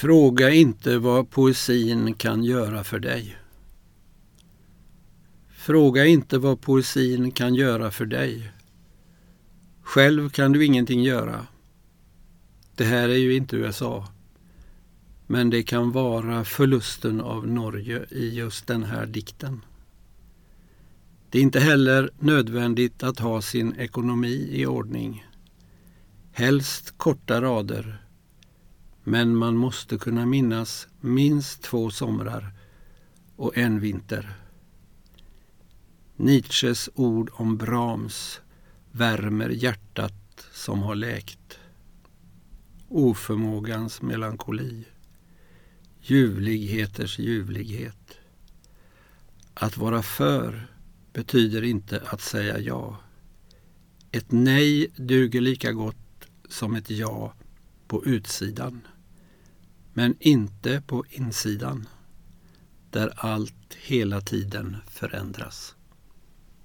Fråga inte vad poesin kan göra för dig. Fråga inte vad poesin kan göra för dig. Själv kan du ingenting göra. Det här är ju inte USA. Men det kan vara förlusten av Norge i just den här dikten. Det är inte heller nödvändigt att ha sin ekonomi i ordning. Helst korta rader. Men man måste kunna minnas minst två somrar och en vinter. Nietzsches ord om Brahms värmer hjärtat som har läkt. Oförmågans melankoli. Ljuvligheters ljuvlighet. Att vara för betyder inte att säga ja. Ett nej duger lika gott som ett ja på utsidan. Men inte på insidan, där allt hela tiden förändras.